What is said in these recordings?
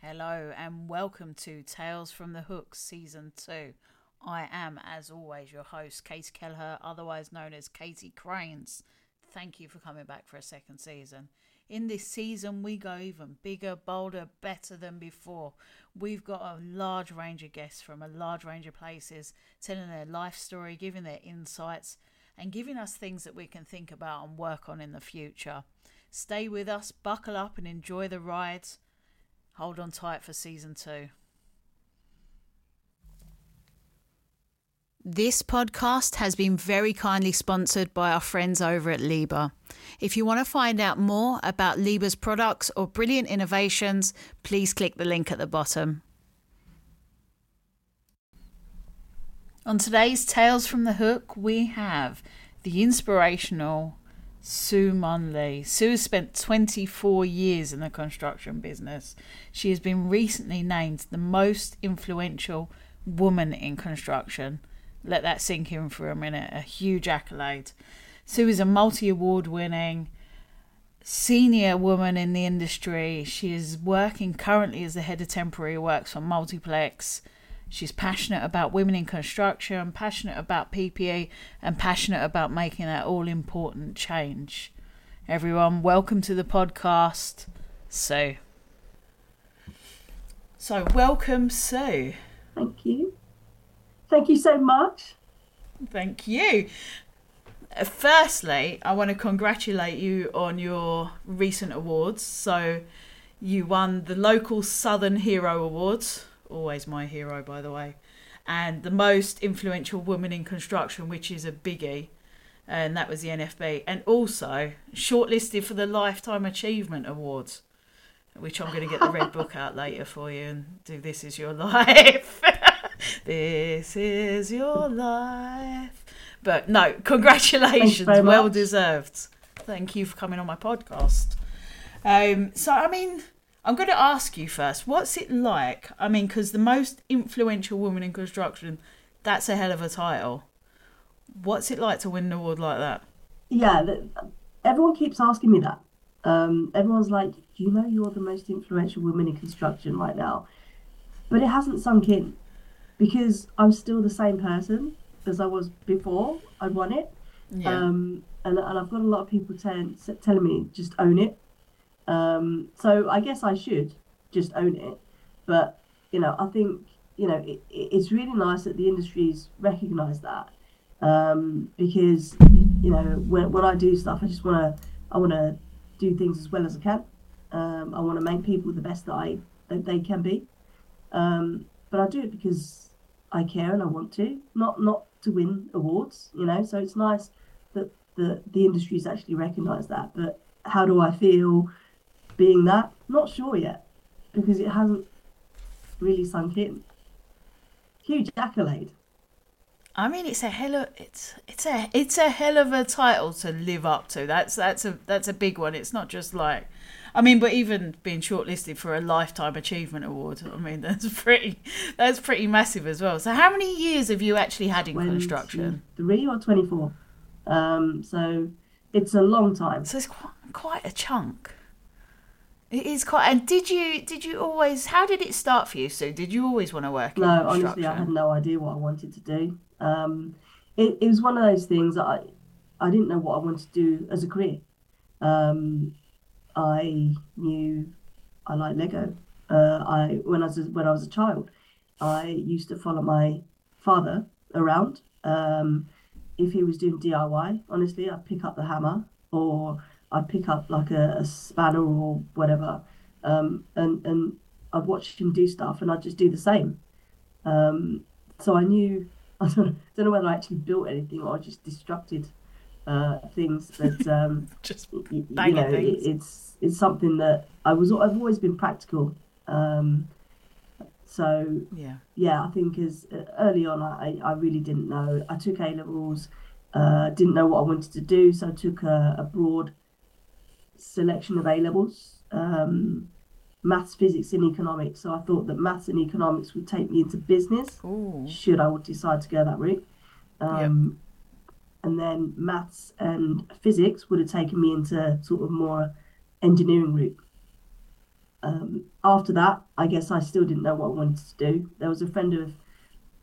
Hello and welcome to Tales from the Hook Season 2. I am, as always, your host, Katie Kelleher, otherwise known as Katie Cranes. Thank you for coming back for a second season. In this season, we go even bigger, bolder, better than before. We've got a large range of guests from a large range of places telling their life story, giving their insights, and giving us things that we can think about and work on in the future. Stay with us, buckle up, and enjoy the rides. Hold on tight for season two. This podcast has been very kindly sponsored by our friends over at Liebherr. If you want to find out more about Liebherr's products or brilliant innovations, please click the link at the bottom. On today's Tales from the Hook, we have the inspirational Siu Mun Li. Sue has spent 24 years in the construction business. She has been recently named the most influential woman in construction. Let that sink in for a minute. A huge accolade. Sue is a multi award winning senior woman in the industry. She is working currently as the head of temporary works for Multiplex. She's passionate about women in construction, passionate about PPE, and passionate about making that all important change. Everyone, welcome to the podcast. So, so welcome, Sue. Thank you. Thank you so much. Thank you. Firstly, I want to congratulate you on your recent awards. So, you won the local Southern Hero Awards, always my hero, by the way, and the most influential woman in construction, which is a biggie, and that was the NFB, and also shortlisted for the Lifetime Achievement Awards, which I'm going to get the red book out later for you and do This Is Your Life. this is your life. But no, congratulations, well much. deserved. Thank you for coming on my podcast. Um, so, I mean, I'm going to ask you first, what's it like? I mean, because the most influential woman in construction, that's a hell of a title. What's it like to win an award like that? Yeah, everyone keeps asking me that. Um, everyone's like, "Do you know you're the most influential woman in construction right now?" But it hasn't sunk in because I'm still the same person as I was before I won it. Yeah. Um, and, and I've got a lot of people telling telling me just own it. Um, so I guess I should just own it. But you know, I think you know it, it- it's really nice that the industry's recognised that um, because you know when, when I do stuff, I just want to I want to do things as well as I can. Um, I want to make people the best that I that they can be. Um, but I do it because I care and I want to, not not to win awards. You know, so it's nice that the the industry's actually recognised that. But how do I feel being that? Not sure yet because it hasn't really sunk in. Huge accolade. I mean, it's a hell of it's it's a it's a hell of a title to live up to. That's that's a that's a big one. It's not just like, I mean, but even being shortlisted for a lifetime achievement award. I mean, that's pretty that's pretty massive as well. So, how many years have you actually had in construction? Three or twenty four. Um, so it's a long time. So it's quite quite a chunk. It is quite. And did you did you always? How did it start for you, Sue? Did you always want to work in No, honestly, I had no idea what I wanted to do. Um, it, it was one of those things that I, I didn't know what I wanted to do as a career. Um, I knew I like Lego. Uh, I when I was when I was a child, I used to follow my father around. Um, if he was doing DIY, honestly, I'd pick up the hammer or I'd pick up like a, a spanner or whatever, um, and and I'd watch him do stuff and I'd just do the same. Um, so I knew I don't, know, don't know whether I actually built anything or I just destructed uh, things, but um, Just y- you know, it, it's it's something that I was I've always been practical. Um, so yeah. yeah, I think as uh, early on, I, I really didn't know. I took A levels, uh, didn't know what I wanted to do, so I took a, a broad selection of A levels, um, maths, physics, and economics. So I thought that maths and economics would take me into business, Ooh. should I would decide to go that route. Um, And then maths and physics would have taken me into sort of more engineering route. Um, after that, I guess I still didn't know what I wanted to do. There was a friend of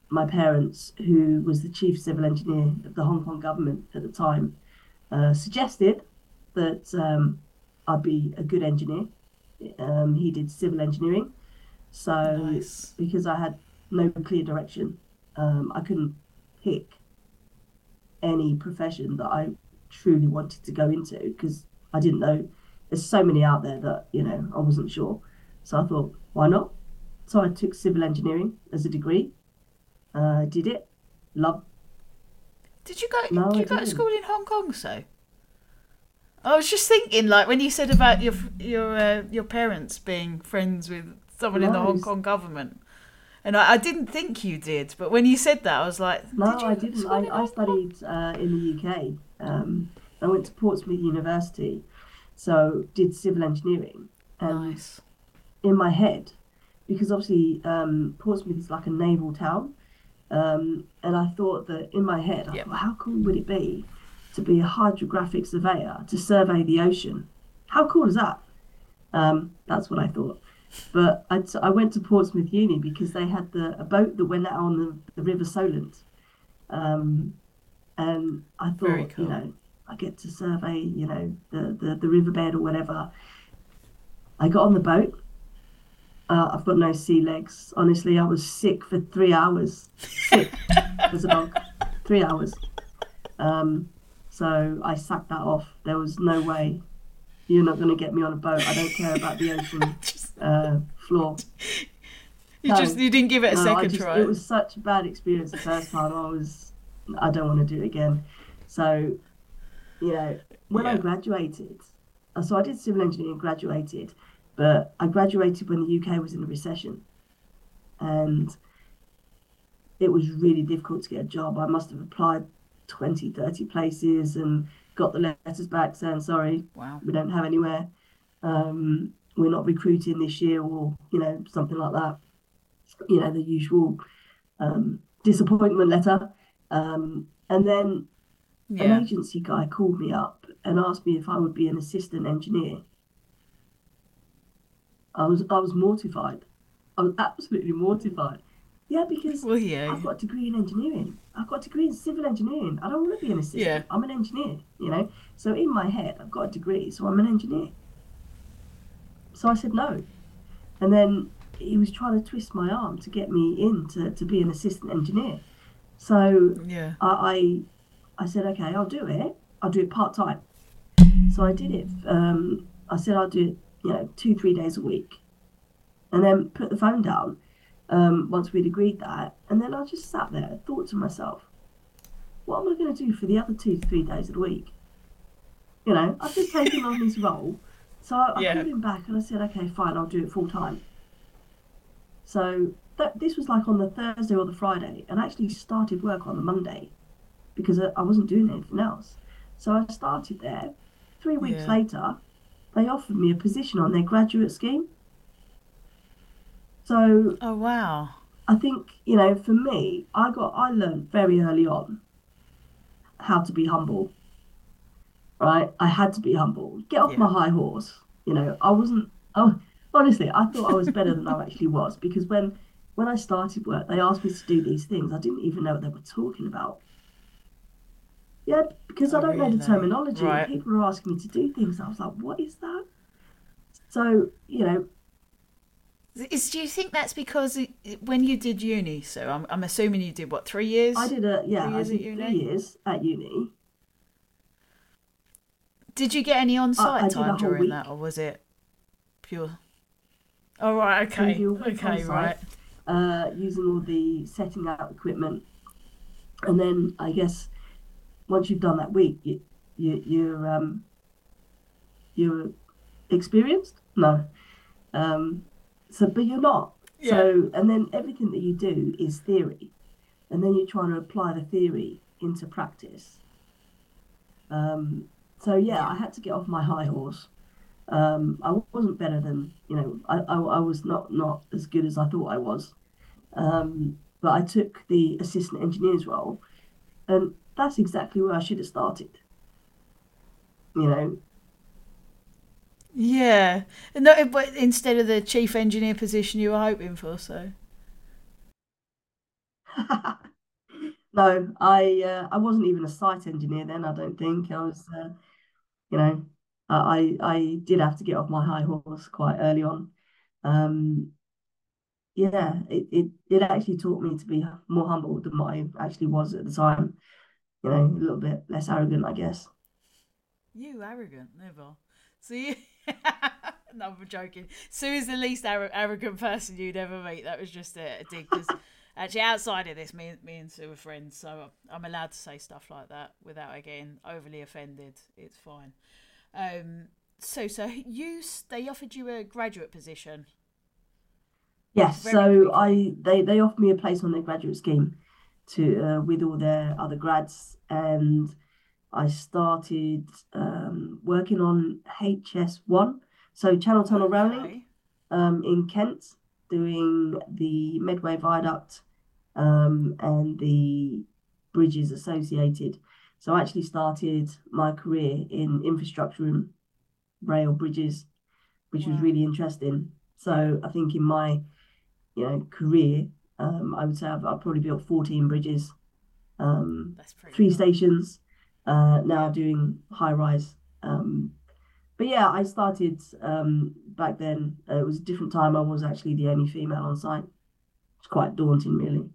my parents, who was the chief civil engineer of the Hong Kong government at the time, uh, suggested that um, I'd be a good engineer. Um, he did civil engineering. So, Nice. because I had no clear direction, um, I couldn't pick any profession that I truly wanted to go into because I didn't know. There's so many out there that, you know, I wasn't sure. So I thought, why not? So I took civil engineering as a degree. Uh, did it. Loved Did you go? No, did you I go to school in Hong Kong? So. I was just thinking, like when you said about your your uh, your parents being friends with someone in the Hong Kong government, and I, I didn't think you did, but when you said that, I was like, No, did I didn't. I, I studied uh, in the UK. Um, I went to Portsmouth University, so did civil engineering. And Nice. in my head, because obviously um, Portsmouth is like a naval town, um, and I thought that in my head, I Yep. thought, how cool would it be to be a hydrographic surveyor to survey the ocean? How cool is that? Um, that's what I thought. But I, I went to Portsmouth Uni because they had the a boat that went out on the, the River Solent. Um, and I thought, Very you know, I get to survey, you know, the, the, the riverbed or whatever. I got on the boat. Uh, I've got no sea legs. Honestly, I was sick for three hours. Sick as a dog. Three hours. Um, so I sacked that off. There was no way you're not going to get me on a boat. I don't care about the ocean uh, floor. You No. just you didn't give it a No, second just, try. It was such a bad experience the first time. I was, I don't want to do it again. So, you know, when I graduated, uh, so I did civil engineering, graduated, but I graduated when the UK was in a recession, and it was really difficult to get a job. I must have applied 20, 30 places and got the letters back saying sorry, Wow. we don't have anywhere. Um, we're not recruiting this year, or you know something like that. You know the usual um, disappointment letter. Um, and then an agency guy called me up and asked me if I would be an assistant engineer. I was I was mortified. I was absolutely mortified. Yeah, because Well, yeah. I've got a degree in engineering. I've got a degree in civil engineering. I don't want to be an assistant. Yeah. I'm an engineer, you know. So in my head, I've got a degree, so I'm an engineer. So I said no. And then he was trying to twist my arm to get me in to, to be an assistant engineer. So Yeah. I, I, I said, okay, I'll do it. I'll do it part time. So I did it. Um, I said I'll do it, you know, two, three days a week. And then put the phone down um, once we'd agreed that. And then I just sat there and thought to myself, what am I going to do for the other two to three days of the week? You know, I've just taken on this role. So I, I Yeah. called him back and I said, okay, fine, I'll do it full time. So that, this was like on the Thursday or the Friday, and I actually started work on the Monday because I, I wasn't doing anything else. So I started there. Three weeks Yeah. later, they offered me a position on their graduate scheme. So Oh wow. I think you know, for me, I got I learned very early on how to be humble. Right, I had to be humble. Get off Yeah. my high horse. You know, I wasn't. Oh, honestly, I thought I was better than I actually was because when when I started work, they asked me to do these things. I didn't even know what they were talking about. Yeah, because I Oh, don't know the terminology. Right. People were asking me to do things. I was like, "What is that?" So you know, Is, do you think that's because it, when you did uni, so I'm, I'm assuming you did what three years? I did a yeah, Three I years did at uni? three years at uni. Did you get any on-site I did a time during week. that, or was it pure? Oh right, okay, okay, right. uh, using all the setting out equipment. And then I guess once you've done that week, you, you, you're um, you're experienced. No, um, so but you're not. So and then everything that you do is theory, and then you're trying to apply the theory into practice. Um, so yeah, Yeah. I had to get off my high horse. Um, I wasn't better than you know. I, I, I was not not as good as I thought I was. Um, but I took the assistant engineer's role, and that's exactly where I should have started. You know, Yeah, no, but instead of the chief engineer position you were hoping for, so. no, I uh, I wasn't even a site engineer then. I don't think I was. Uh, you know, I I did have to get off my high horse quite early on. Um, yeah, it, it it actually taught me to be more humble than what I actually was at the time. You know, a little bit less arrogant, I guess. You arrogant, never. See, no, I'm joking. Sue is the least ar- arrogant person you'd ever meet. That was just a, a dig. Because actually, outside of this, me, me and Sue are friends, so I'm allowed to say stuff like that without getting overly offended. It's fine. Um, so, so you they offered you a graduate position. Yes, Very so I they they offered me a place on their graduate scheme to uh, with all their other grads, and I started um, working on HS1, so Channel Tunnel okay. Um, in Kent, doing the Medway Viaduct um, and the bridges associated. So I actually started my career in infrastructure and rail bridges, which was really interesting. So I think in my you know career, um, I would say I've, I've, probably built 14 bridges, um, three cool. stations, uh, now doing high rise. Um, but yeah, I started um, back then. Uh, it was a different time. I was actually the only female on site. It's quite daunting, really.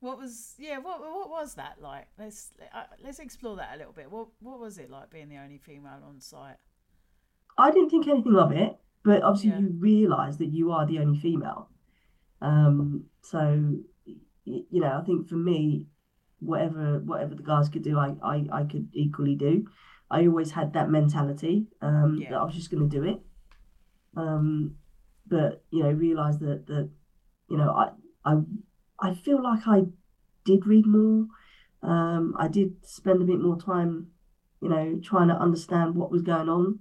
What was yeah? What what was that like? Let's uh, let's explore that a little bit. What what was it like being the only female on site? I didn't think anything of it, but obviously yeah. you realise that you are the only female. Um, so you know, I think for me, whatever whatever the guys could do, I I, I could equally do. I always had that mentality um, yeah. that I was just going to do it. Um, but you know, realize that that you know I I I feel like I did read more. Um, I did spend a bit more time, you know, trying to understand what was going on.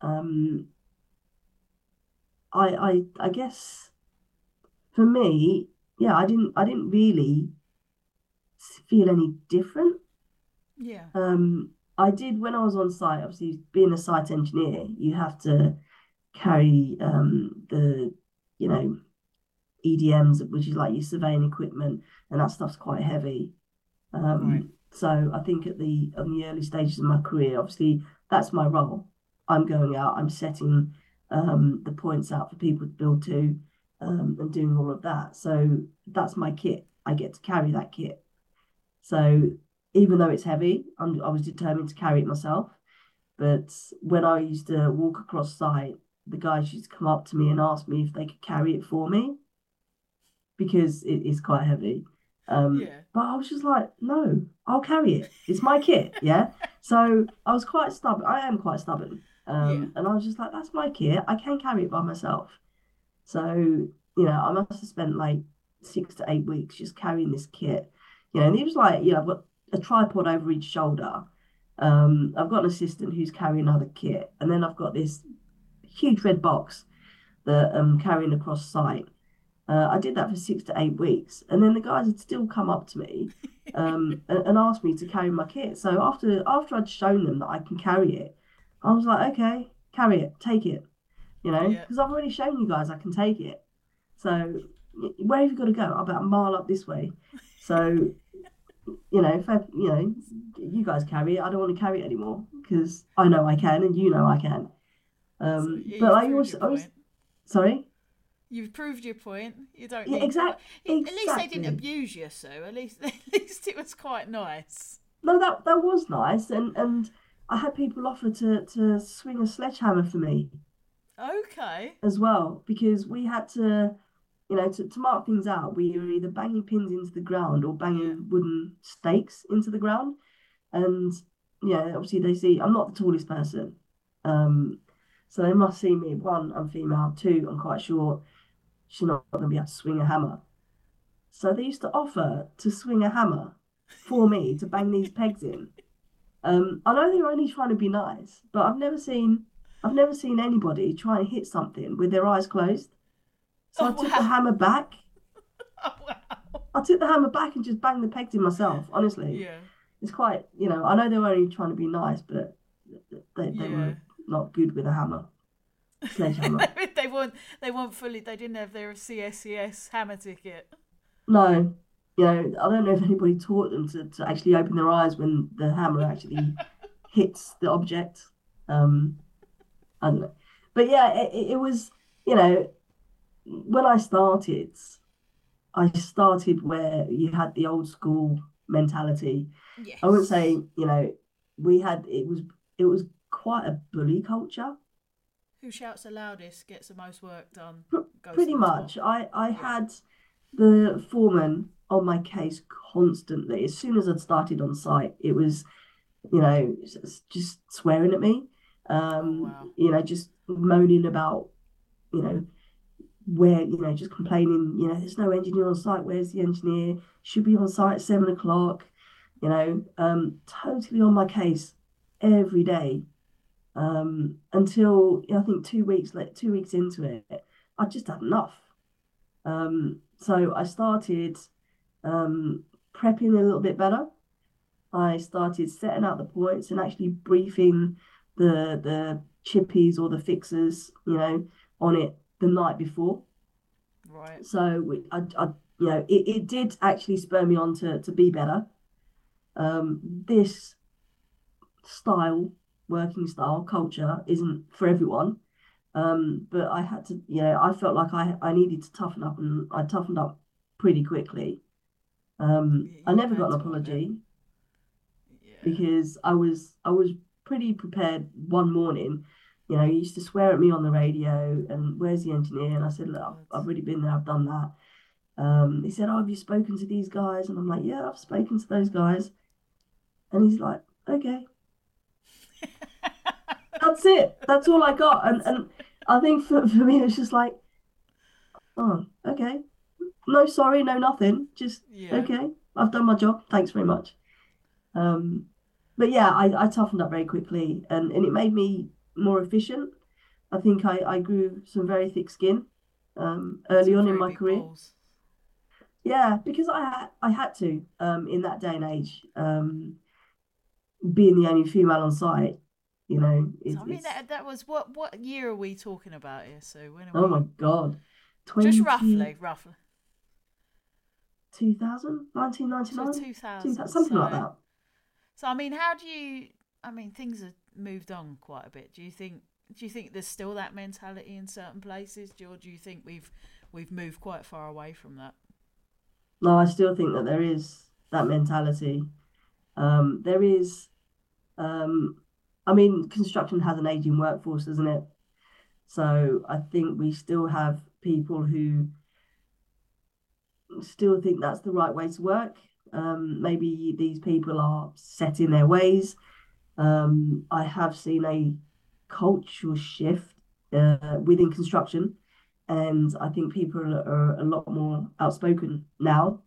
Um, I I I guess for me, yeah, I didn't I didn't really feel any different. Yeah. Um, I did when I was on site. Obviously, being a site engineer, you have to carry um, the, you know, EDMs, which is like your surveying equipment, and that stuff's quite heavy. Um, right. So I think at the in the early stages of my career, obviously that's my role. I'm going out, I'm setting um, the points out for people to build to, um, and doing all of that. So that's my kit. I get to carry that kit. So even though it's heavy, I'm, I was determined to carry it myself. But when I used to walk across site, the guys used to come up to me and ask me if they could carry it for me because it is quite heavy. Um, yeah. But I was just like, no, I'll carry it. It's my kit. Yeah. so I was quite stubborn. I am quite stubborn. Um, yeah. And I was just like, that's my kit. I can carry it by myself. So, you know, I must have spent like six to eight weeks just carrying this kit. You know, and he was like, you know, I've got a tripod over each shoulder. Um, I've got an assistant who's carrying another kit. And then I've got this huge red box that I'm carrying across site. Uh, I did that for six to eight weeks, and then the guys had still come up to me um, and, and, asked me to carry my kit. So after after I'd shown them that I can carry it, I was like, okay, carry it, take it, you know, because yeah. I've already shown you guys I can take it. So where have you got to go? About a mile up this way. So you know, if I, you know, you guys carry it, I don't want to carry it anymore because I know I can, and you know I can. Um, so but I also, I was, sorry. You've proved your point. You don't. Yeah, exactly. At least they didn't abuse you, so at least at least it was quite nice. No, that that was nice, and and I had people offer to to swing a sledgehammer for me. Okay. As well, because we had to, you know, to, to mark things out, we were either banging pins into the ground or banging wooden stakes into the ground, and yeah, obviously they see I'm not the tallest person, um, so they must see me. One, I'm female. Two, I'm quite short she's not going to be able to swing a hammer. So they used to offer to swing a hammer for me to bang these pegs in. Um, I know they're only trying to be nice, but I've never seen I've never seen anybody try and hit something with their eyes closed. So oh, I took wow. the hammer back. Oh, wow. I took the hammer back and just banged the pegs in myself. Honestly, yeah, it's quite you know I know they were only trying to be nice, but they, they yeah. were not good with a hammer, sledgehammer. they weren't. They weren't fully. They didn't have their CSCS hammer ticket. no, you know, I don't know if anybody taught them to, to actually open their eyes when the hammer actually hits the object. Um, I don't know, but yeah, it, it was. You know, when I started, I started where you had the old school mentality. Yes. I wouldn't say, you know, we had it was it was quite a bully culture. Who shouts the loudest gets the most work done. Pr- Pretty much. I I had the foreman on my case constantly. As soon as I'd started on site, it was, you know, just swearing at me. Um, Oh, wow. you know, just moaning about, you know, where, you know, just complaining, you know, there's no engineer on site. Where's the engineer? Should be on site at seven o'clock. You know, um, totally on my case every day. Um, until I think two weeks like two weeks into it, I just had enough. Um, so I started um, prepping a little bit better. I started setting out the points and actually briefing the the chippies or the fixers, you know, on it the night before. Right. So we, I, I, you know, it, it did actually spur me on to to be better. Um, this style, working style, culture isn't for everyone. Um, but I had to, you know, I felt like I I needed to toughen up, and I toughened up pretty quickly. Um, You- I never got an to, I bet. apology Yeah. because I was I was pretty prepared one morning. You know, he used to swear at me on the radio and where's the engineer? And I said, look, I've. I've already been there, I've done that. Um, he said, oh, have you spoken to these guys? And I'm like, yeah, I've spoken to those guys. And he's like, okay, that's it. That's all I got. And and I think for, for me, it's just like, oh, okay. No sorry, no nothing. Just Yeah. okay, I've done my job. Thanks very much. Um, but yeah, I, I toughened up very quickly and, and it made me more efficient. I think I, I grew some very thick skin um, early on in my career. balls. Yeah, because I I had to um, in that day and age, um, being the only female on site, you know, it, I mean, it's that, that was what what year are we talking about here? So when are oh we? my God, Just roughly, roughly. 2000, So 1999, 2000. 2000, something like that. So I mean, how do you? I mean, things have moved on quite a bit. Do you think? Do you think there's still that mentality in certain places, or do you think we've we've moved quite far away from that? No, I still think that there is that mentality. Um, there is, um, I mean, construction has an aging workforce, doesn't it? So I think we still have people who still think that's the right way to work. Um, maybe these people are set in their ways. Um, I have seen a cultural shift uh, within construction, and I think people are, are a lot more outspoken now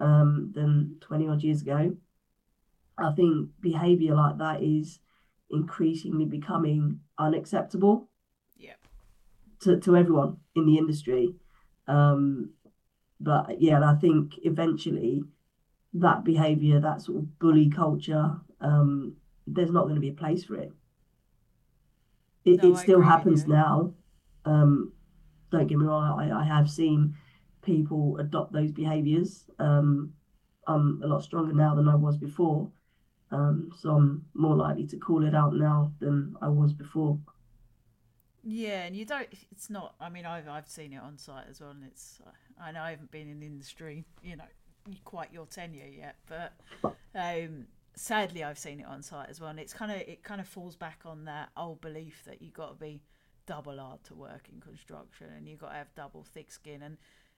um, than 20 odd years ago. I think behavior like that is increasingly becoming unacceptable Yeah. to, to everyone in the industry. Um, but yeah, and I think eventually that behavior, that sort of bully culture, um, there's not going to be a place for it. It, No, it still happens now. Um, don't get me wrong, I, I have seen people adopt those behaviors. Um, I'm a lot stronger now than I was before. Um, so I'm more likely to call it out now than I was before. Yeah, and you don't. It's not. I mean, I've I've seen it on site as well, and it's. I know I haven't been in the industry, you know, quite your tenure yet, but um, sadly, I've seen it on site as well, and it's kind of it kind of falls back on that old belief that you got to be double hard to work in construction, and you got to have double thick skin, and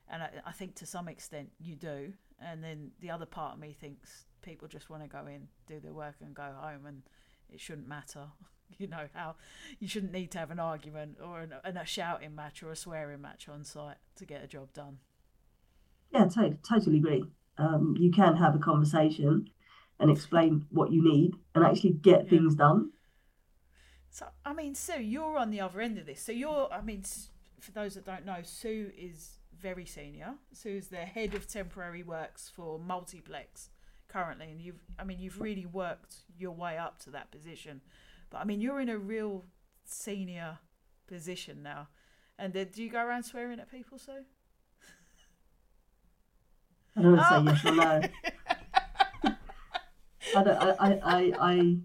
and I, I think to some extent you do, and then the other part of me thinks people just want to go in, do their work, and go home, and it shouldn't matter. You know how you shouldn't need to have an argument or an, an, a shouting match or a swearing match on site to get a job done. Yeah, to- totally agree. Um, you can have a conversation and explain what you need and actually get Yeah. things done. So, I mean, Sue, you're on the other end of this. So, you're, I mean, for those that don't know, Sue is very senior. Sue's the head of temporary works for Multiplex currently. And you've, I mean, you've really worked your way up to that position. But, I mean, you're in a real senior position now. And uh, do you go around swearing at people, so? I don't want to Oh. say yes or no. I, don't, I, I, I, I,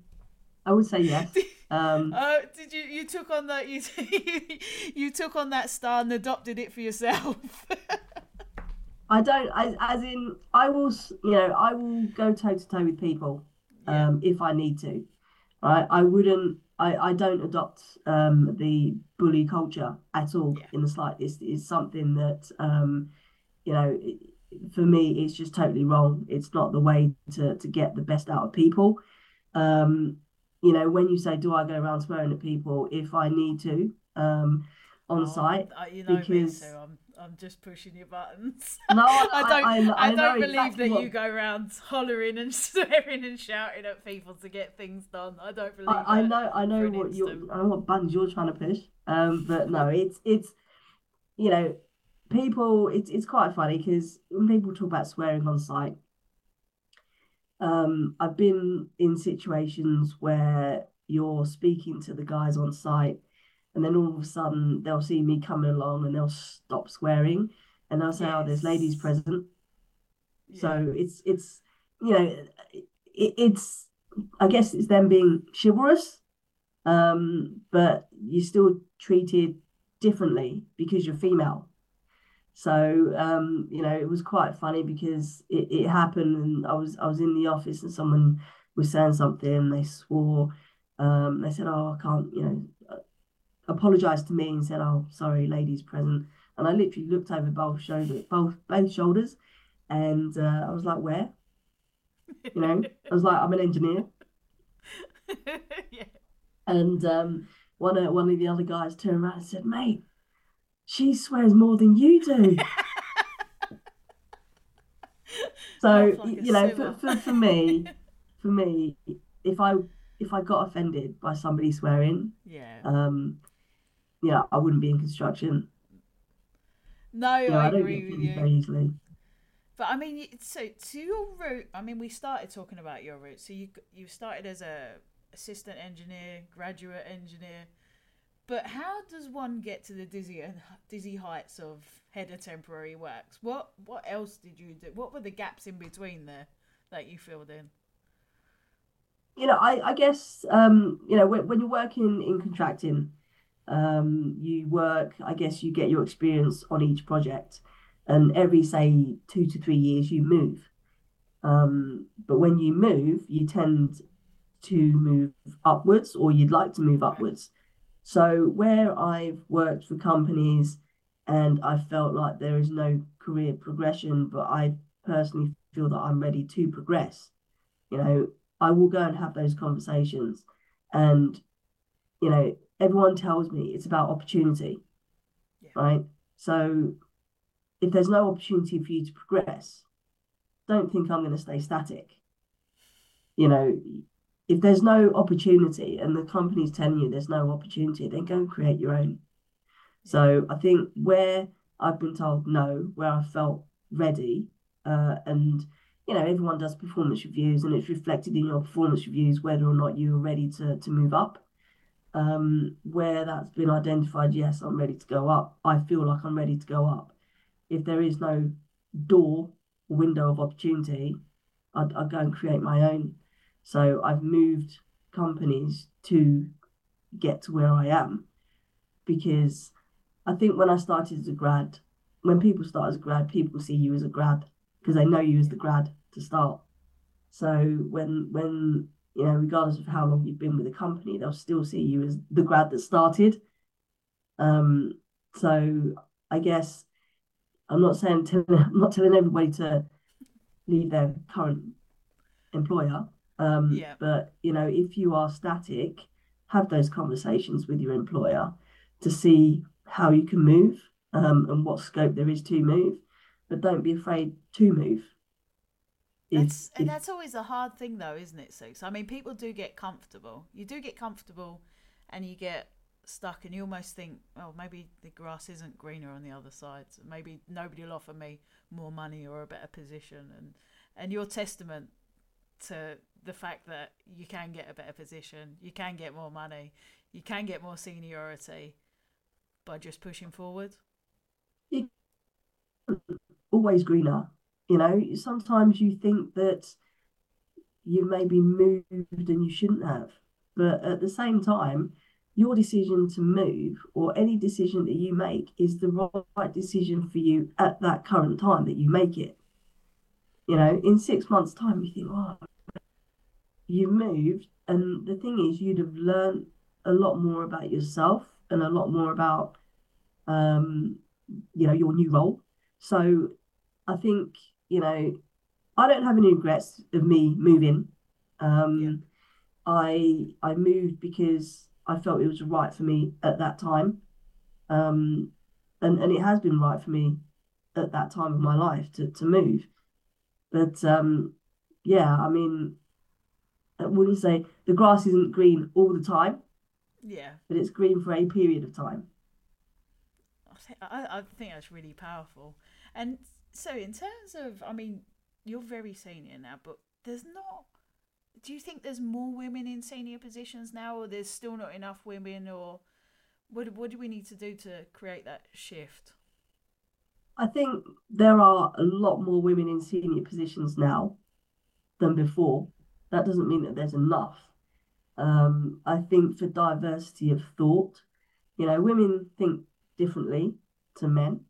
I would say yes. Um, Oh, did you? You took on that. You you took on that star and adopted it for yourself. I don't, I, as in, I will, you know, I will go toe to toe with people Yeah. um, if I need to. Right? I wouldn't, I, I don't adopt um, the bully culture at all Yeah. in the slightest. It's something that, um, you know, for me, it's just totally wrong. It's not the way to, to get the best out of people. Um, you know, when you say, do I go around swearing at people if I need to um, on Oh, site? uh, you know me, because- so I'm I'm just pushing your buttons. No, I, I don't. I, I, I don't believe exactly that what- you go around hollering and swearing and shouting at people to get things done. I don't believe. I, I that know, I know what you're. I know what buttons you're trying to push. Um, but no, it's it's, you know, people. It's it's quite funny because when people talk about swearing on site, um, I've been in situations where you're speaking to the guys on site, and then all of a sudden they'll see me coming along and they'll stop swearing, and they'll say, "Oh, there's ladies present." Yeah. So it's it's you know it, it's I guess it's them being chivalrous, um, but you're still treated differently because you're female. So um, you know it was quite funny because it, it happened and I was I was in the office and someone was saying something and they swore. Um, they said, "Oh, I can't," you know, uh, apologized to me and said, "Oh, sorry, ladies present." And I literally looked over both shoulders, both both shoulders, and uh, I was like, "Where?" You know, I was like, "I'm an engineer." yeah. And um, one of one of the other guys turned around and said, "Mate, she swears more than you do." So like you know, for, for, for me, for me, if I if I got offended by somebody swearing, Yeah. um, know, I wouldn't be in construction. No, You know, I I agree with you. very easily. But I mean, so to your route. I mean, we started talking about your route. So you you started as a assistant engineer, graduate engineer. But how does one get to the dizzy dizzy heights of head of temporary works? What what else did you do? What were the gaps in between there that you filled in? you know, I, I guess, um, you know, when, when you're working in contracting, um, you work, I guess you get your experience on each project, and every, say, two to three years, you move. Um, but when you move, you tend to move upwards, or you'd like to move Right. So, where I've worked for companies and I felt like there is no career progression, but I personally feel that I'm ready to progress, you know, I will go and have those conversations. And, you know, everyone tells me it's about opportunity, Yeah. right? So if there's no opportunity for you to progress, don't think I'm going to stay static. You know, if there's no opportunity and the company's telling you there's no opportunity, then go and create your own. So I think where I've been told no, where I felt ready, uh, and you know, everyone does performance reviews and it's reflected in your performance reviews whether or not you are ready to, to move up. Um, where that's been identified, yes, I'm ready to go up. I feel like I'm ready to go up. If there is no door, or window of opportunity, I'd, I'd go and create my own. So I've moved companies to get to where I am because I think when I started as a grad, when people start as a grad, people see you as a grad because they know you as the grad to start. So when when you know, regardless of how long you've been with the company, they'll still see you as the grad that started. Um, so I guess I'm not saying to, I'm not telling everybody to leave their current employer. Um, Yeah. but you know, if you are static, have those conversations with your employer to see how you can move um, and what scope there is to move. But don't be afraid to move. If, That's and that's always a hard thing, though, isn't it, Sue? So I mean, people do get comfortable. You do get comfortable, and you get stuck, and you almost think, oh, maybe the grass isn't greener on the other side. So maybe nobody will offer me more money or a better position. And and you're testament to the fact that you can get a better position, you can get more money, you can get more seniority by just pushing forward? Always greener. You know, sometimes you think that you may be moved and you shouldn't have. But at the same time, your decision to move or any decision that you make is the right decision for you at that current time that you make it. You know, in six months' time, you think, oh, you moved. And the thing is, you'd have learned a lot more about yourself and a lot more about, um, you know, your new role. So I think, you know, I don't have any regrets of me moving. Um, yeah. I I moved because I felt it was right for me at that time, um, and and it has been right for me at that time of my life to to move. But um, yeah, I mean, I wouldn't say the grass isn't green all the time. Yeah, but it's green for a period of time. I, I think that's really powerful. And so, in terms of, I mean, you're very senior now, but there's not. Do you think there's more women in senior positions now, or there's still not enough women, or what? What do we need to do to create that shift? I think there are a lot more women in senior positions now than before. That doesn't mean that there's enough. Um, I think for diversity of thought, you know, women think differently to men.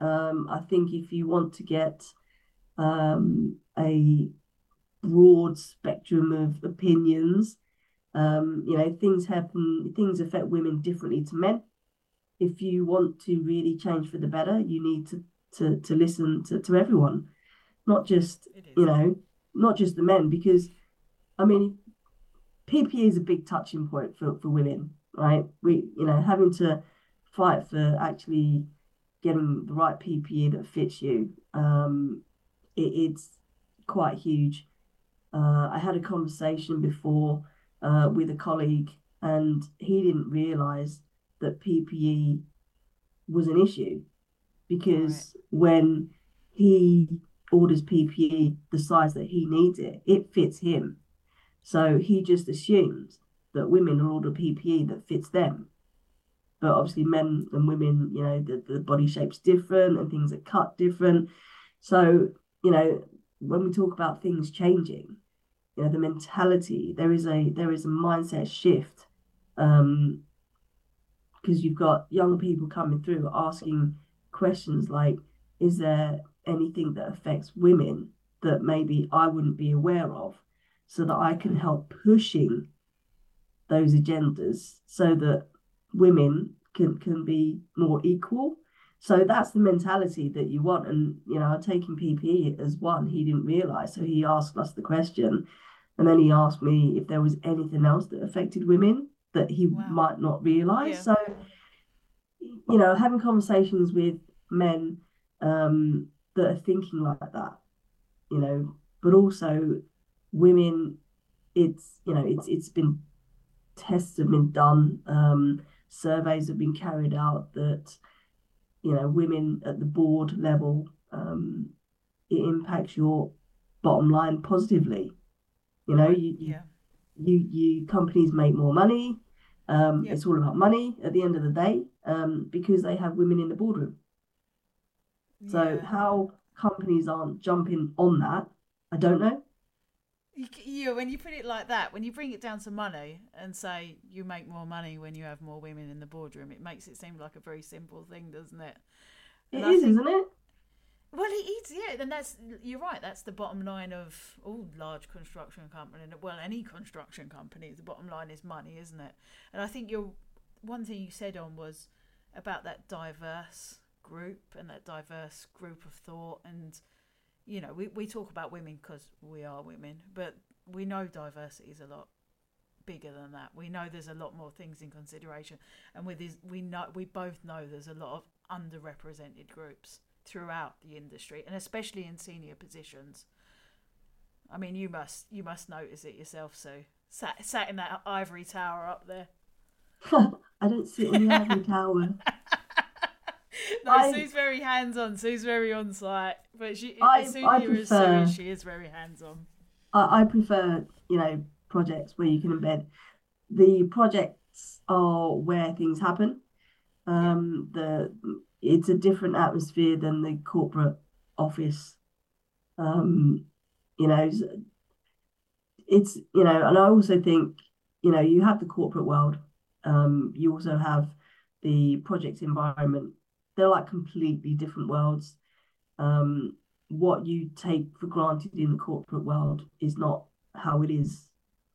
Um, I think if you want to get um, a broad spectrum of opinions. Um, you know, things happen, things affect women differently to men. If you want to really change for the better, you need to to, to listen to, to everyone, not just you know, not just the men, because I mean, PPE is a big touching point for, for women, right? We, you know, having to fight for actually getting the right PPE that fits you um, it, it's quite huge. Uh, I had a conversation before uh, with a colleague, and he didn't realize that PPE was an issue because right. when he orders PPE the size that he needs it, it fits him. So he just assumes that women will order PPE that fits them. But obviously, men and women, you know, the, the body shape's different and things are cut different. So you know, when we talk about things changing, you know, the mentality, there is a there is a mindset shift. Um, because you've got young people coming through asking questions like, is there anything that affects women that maybe I wouldn't be aware of, so that I can help pushing those agendas so that women can can be more equal so that's the mentality that you want. And, you know, taking PPE as one, he didn't realize. So he asked us the question. And then he asked me if there was anything else that affected women that he wow. might not realize. Yeah. So, you know, having conversations with men um, that are thinking like that, you know, but also women, it's, you know, it's it's been tests have been done, um, surveys have been carried out that you know, women at the board level, um, it impacts your bottom line positively. You know, you, yeah. you, you companies make more money. Um, yeah. It's all about money at the end of the day um, because they have women in the boardroom. So how companies aren't jumping on that, I don't know. You, you, when you put it like that, when you bring it down to money and say you make more money when you have more women in the boardroom, it makes it seem like a very simple thing, doesn't it? And it is, think, isn't it? Well, it is, yeah. Then that's you're right. That's the bottom line of all large construction company. Well, any construction company, the bottom line is money, isn't it? And I think your one thing you said on was about that diverse group and that diverse group of thought and you know, we, we talk about women because we are women, but we know diversity is a lot bigger than that. We know there's a lot more things in consideration, and with this, we know we both know there's a lot of underrepresented groups throughout the industry, and especially in senior positions. I mean, you must you must notice it yourself, Sue. Sat sat in that ivory tower up there. I don't sit in the ivory tower. no, I, Sue's very hands on. Sue's very on site, but she I, as soon as you're Sue, she is very hands on. I, I prefer, you know, projects where you can embed. The projects are where things happen. Um, the it's a different atmosphere than the corporate office. Um, you know, it's you know, and I also think you know you have the corporate world. Um, you also have the project environment. They're like completely different worlds. Um, what you take for granted in the corporate world is not how it is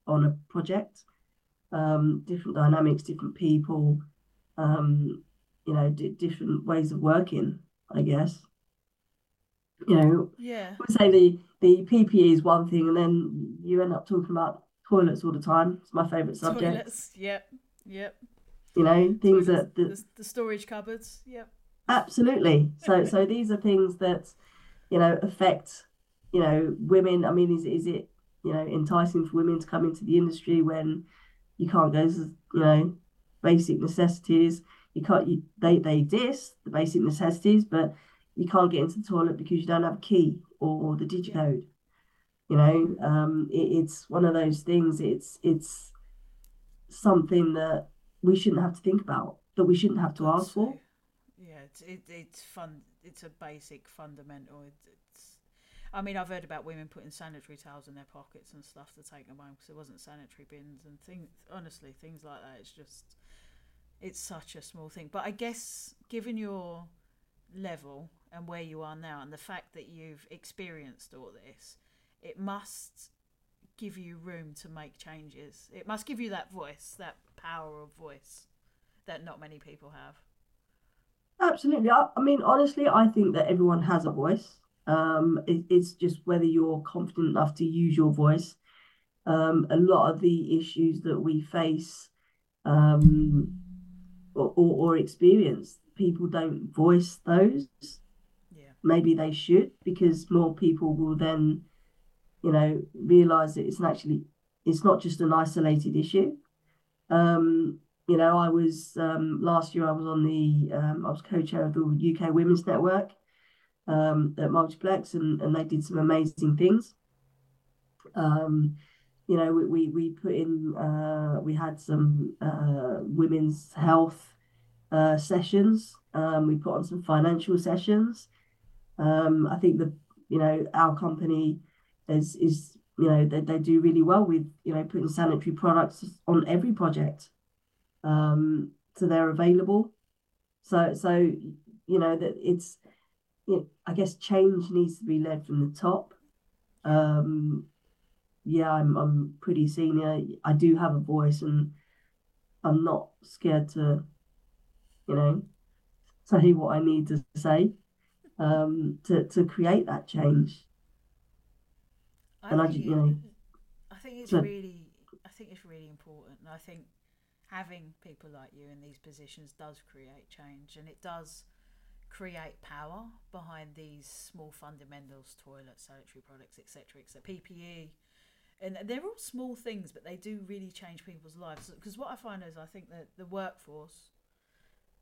on a project. Um, different dynamics, different people, um, you know, d- different ways of working, I guess. You know, Yeah. I would say the the PPE is one thing, and then you end up talking about toilets all the time. It's my favourite subject. Toilets. Yep. Yep. You know, things Toilets, that, that the, the storage cupboards. Yep. Absolutely. So so these are things that you know affect you know women. I mean, is is it you know enticing for women to come into the industry when you can't go to you know basic necessities? You can't. You, they they exist the basic necessities, but you can't get into the toilet because you don't have a key or the digicode. You know, um, it, it's one of those things. It's it's something that we shouldn't have to think about, that we shouldn't have to ask for. It's it, it's fun. It's a basic fundamental. It, it's. I mean, I've heard about women putting sanitary towels in their pockets and stuff to take them home because there wasn't sanitary bins and things. Honestly, things like that. It's just. It's such a small thing, but I guess given your level and where you are now, and the fact that you've experienced all this, it must give you room to make changes. It must give you that voice, that power of voice that not many people have. Absolutely. I, I mean, honestly, I think that everyone has a voice. Um, it, it's just whether you're confident enough to use your voice. Um, a lot of the issues that we face um, or, or, or experience, people don't voice those. Yeah. Maybe they should, because more people will then, you know, realize that it's actually it's not just an isolated issue. Um, you know, I was um, last year. I was on the um, I was co-chair of the UK Women's Network um, at Multiplex, and and they did some amazing things. Um, you know, we we, we put in uh, we had some uh, women's health uh, sessions. Um, we put on some financial sessions. Um, I think the you know our company is is you know they, they do really well with you know putting sanitary products on every project um, so they're available. So, so you know that it's, you know, I guess change needs to be led from the top. Um, yeah, I'm I'm pretty senior. I do have a voice, and I'm not scared to, you know, say what I need to say um, to to create that change. I And I think you know, I think it's so- really, I think it's really important. And I think having people like you in these positions does create change, and it does create power behind these small fundamentals, toilets, sanitary products, etc., etc., PPE. And they're all small things, but they do really change people's lives. Because what I find is, I think that the workforce,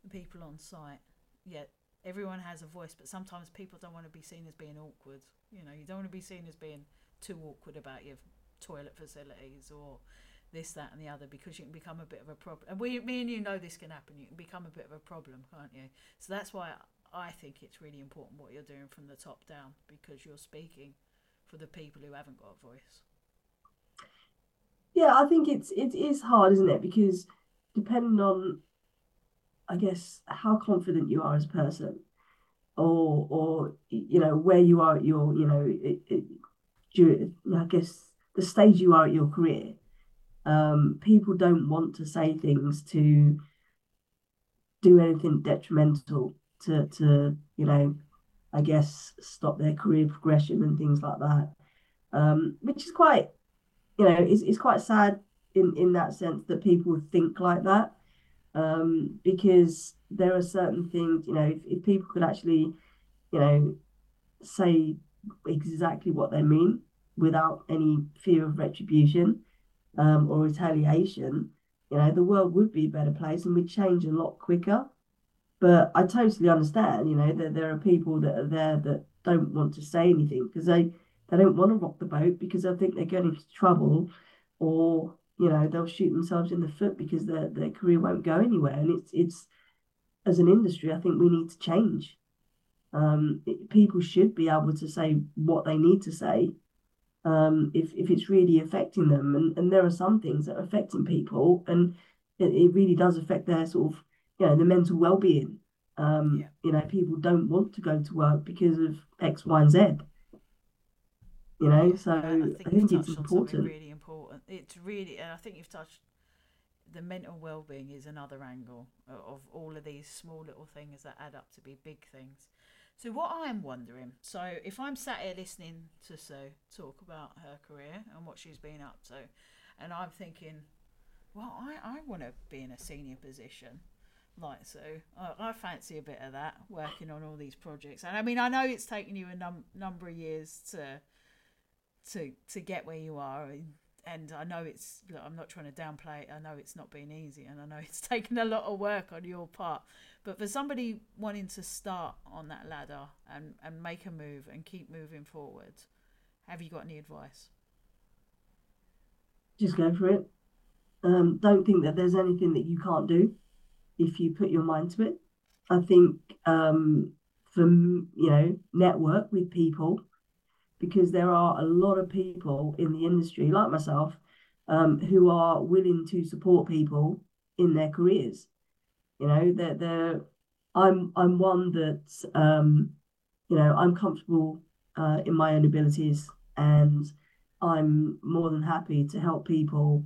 the people on site, yeah, everyone has a voice, but sometimes people don't want to be seen as being awkward. You know, you don't want to be seen as being too awkward about your toilet facilities or this, that, and the other because you can become a bit of a problem. And we, me and you know this can happen. You can become a bit of a problem, can't you? So that's why I think it's really important what you're doing from the top down because you're speaking for the people who haven't got a voice. Yeah, I think it's it is hard, isn't it? Because depending on, I guess, how confident you are as a person, or or you know where you are at your you know it, it, I guess the stage you are at your career. Um, people don't want to say things to do anything detrimental to to you know, I guess stop their career progression and things like that. Um, which is quite you know, it's quite sad in, in that sense that people think like that. Um, because there are certain things, you know, if, if people could actually, you know, say exactly what they mean without any fear of retribution um, or retaliation, you know, the world would be a better place and we'd change a lot quicker. But I totally understand, you know, that there are people that are there that don't want to say anything because they they don't want to rock the boat because they think they're going into trouble, or you know they'll shoot themselves in the foot because their their career won't go anywhere. And it's it's as an industry, I think we need to change. Um, it, people should be able to say what they need to say um, if if it's really affecting them. And, and there are some things that are affecting people, and it, it really does affect their sort of you know the mental well being. Um, yeah. You know, people don't want to go to work because of X, Y, and Z. You know, so I think, I think it's important. Really important. It's really, and I think you've touched the mental well-being is another angle of all of these small little things that add up to be big things. So what I'm wondering, so if I'm sat here listening to Siu talk about her career and what she's been up to, and I'm thinking, well, I, I want to be in a senior position like so. I, I, fancy a bit of that, working on all these projects. And I mean, I know it's taken you a num- number of years to to to get where you are and I know it's look, I'm not trying to downplay it. I know it's not been easy and I know it's taken a lot of work on your part. But for somebody wanting to start on that ladder and, and make a move and keep moving forward, have you got any advice? Just go for it. Um, don't think that there's anything that you can't do if you put your mind to it. I think um, from you know network with people because there are a lot of people in the industry, like myself, um, who are willing to support people in their careers. You know, they're, they're I'm I'm one that um, you know I'm comfortable uh, in my own abilities, and I'm more than happy to help people,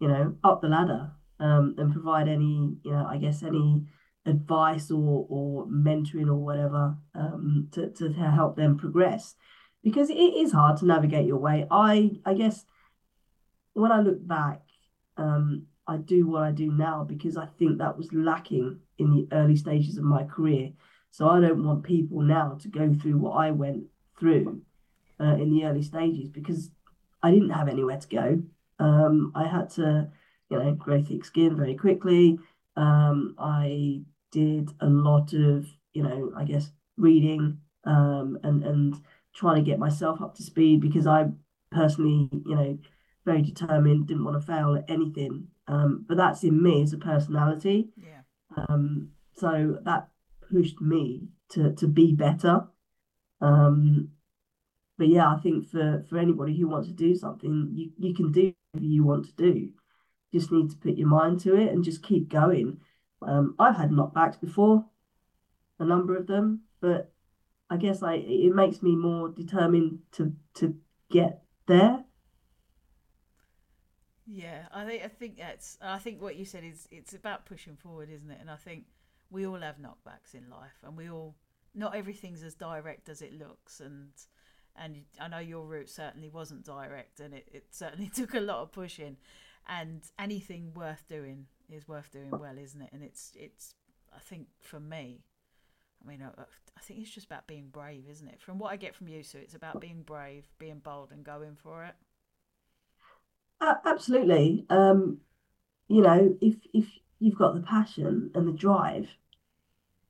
you know, up the ladder um, and provide any, you know, I guess any advice or or mentoring or whatever um, to to help them progress because it is hard to navigate your way. I I guess when I look back, um, I do what I do now because I think that was lacking in the early stages of my career. So I don't want people now to go through what I went through uh, in the early stages because I didn't have anywhere to go. Um, I had to, you know, grow thick skin very quickly. Um, I did a lot of, you know, I guess reading um, and and trying to get myself up to speed because I personally, you know, very determined, didn't want to fail at anything. Um, but that's in me as a personality. Yeah. Um, so that pushed me to to be better. Um, but yeah, I think for for anybody who wants to do something, you you can do whatever you want to do. Just need to put your mind to it and just keep going. Um, I've had knockbacks before, a number of them, but I guess like it makes me more determined to to get there. Yeah, I think I think that's I think what you said is it's about pushing forward, isn't it? And I think we all have knockbacks in life, and we all not everything's as direct as it looks, and and I know your route certainly wasn't direct, and it, it certainly took a lot of pushing, and anything worth doing is worth doing well, isn't it? And it's it's I think for me, I mean, I, think it's just about being brave, isn't it? From what I get from you, Siu, it's about being brave, being bold, and going for it. Uh, absolutely. Um, you know, if if you've got the passion and the drive,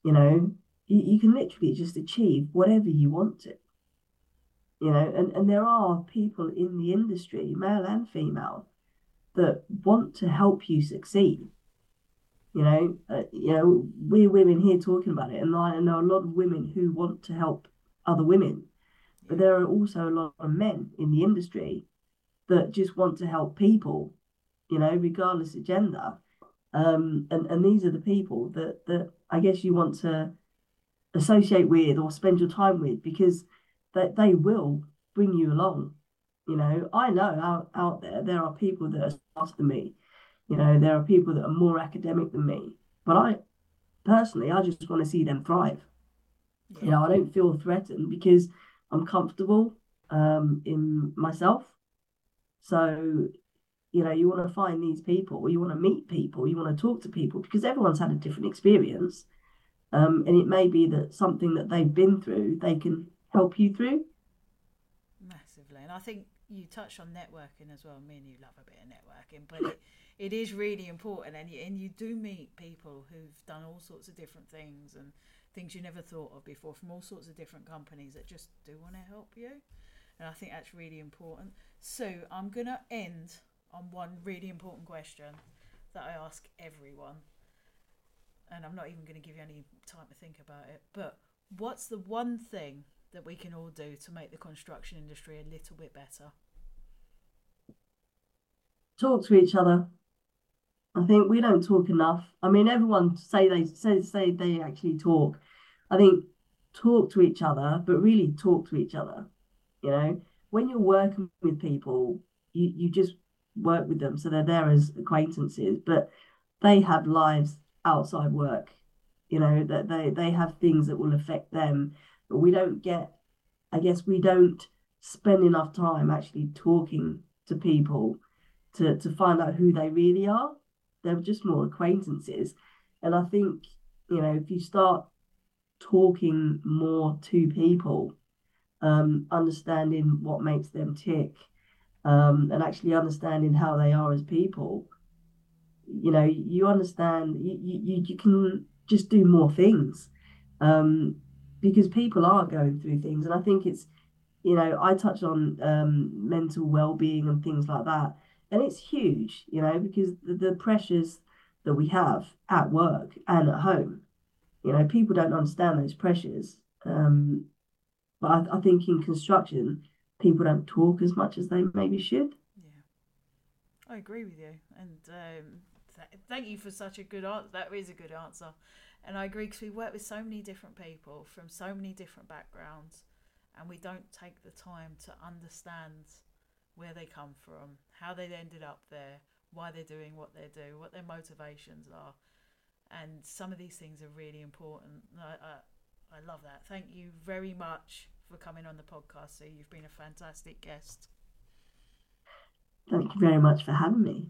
you know, you, you can literally just achieve whatever you want to. You know, and, and there are people in the industry, male and female, that want to help you succeed you know, uh, you know, we're women here talking about it, and I know a lot of women who want to help other women, but there are also a lot of men in the industry that just want to help people, you know, regardless of gender. Um, and and these are the people that that I guess you want to associate with or spend your time with because that they will bring you along. You know, I know out, out there there are people that are smarter than me you know, there are people that are more academic than me, but I personally, I just want to see them thrive. Yeah. You know, I don't feel threatened because I'm comfortable um, in myself. So, you know, you want to find these people, you want to meet people, you want to talk to people because everyone's had a different experience. Um, and it may be that something that they've been through, they can help you through. Massively. And I think you touched on networking as well. Me and you love a bit of networking, but it, it is really important, and you, and you do meet people who've done all sorts of different things and things you never thought of before from all sorts of different companies that just do want to help you. And I think that's really important. So I'm going to end on one really important question that I ask everyone. And I'm not even going to give you any time to think about it. But what's the one thing that we can all do to make the construction industry a little bit better? Talk to each other. I think we don't talk enough. I mean, everyone say they say say they actually talk. I think talk to each other, but really talk to each other. You know, when you're working with people, you, you just work with them. So they're there as acquaintances, but they have lives outside work. You know, that they, they have things that will affect them. But we don't get, I guess, we don't spend enough time actually talking to people to, to find out who they really are. They're just more acquaintances. And I think, you know, if you start talking more to people, um, understanding what makes them tick, um, and actually understanding how they are as people, you know, you understand, you, you, you can just do more things um, because people are going through things. And I think it's, you know, I touch on um, mental well being and things like that. And it's huge, you know, because the, the pressures that we have at work and at home you know, people don't understand those pressures. Um, but I, I, think in construction, people don't talk as much as they maybe should. Yeah, I agree with you, and um, th- thank you for such a good answer. That is a good answer, and I agree because we work with so many different people from so many different backgrounds, and we don't take the time to understand where they come from, how they ended up there, why they're doing what they do, what their motivations are and some of these things are really important. I, I, I love that. Thank you very much for coming on the podcast. So you've been a fantastic guest. Thank you very much for having me.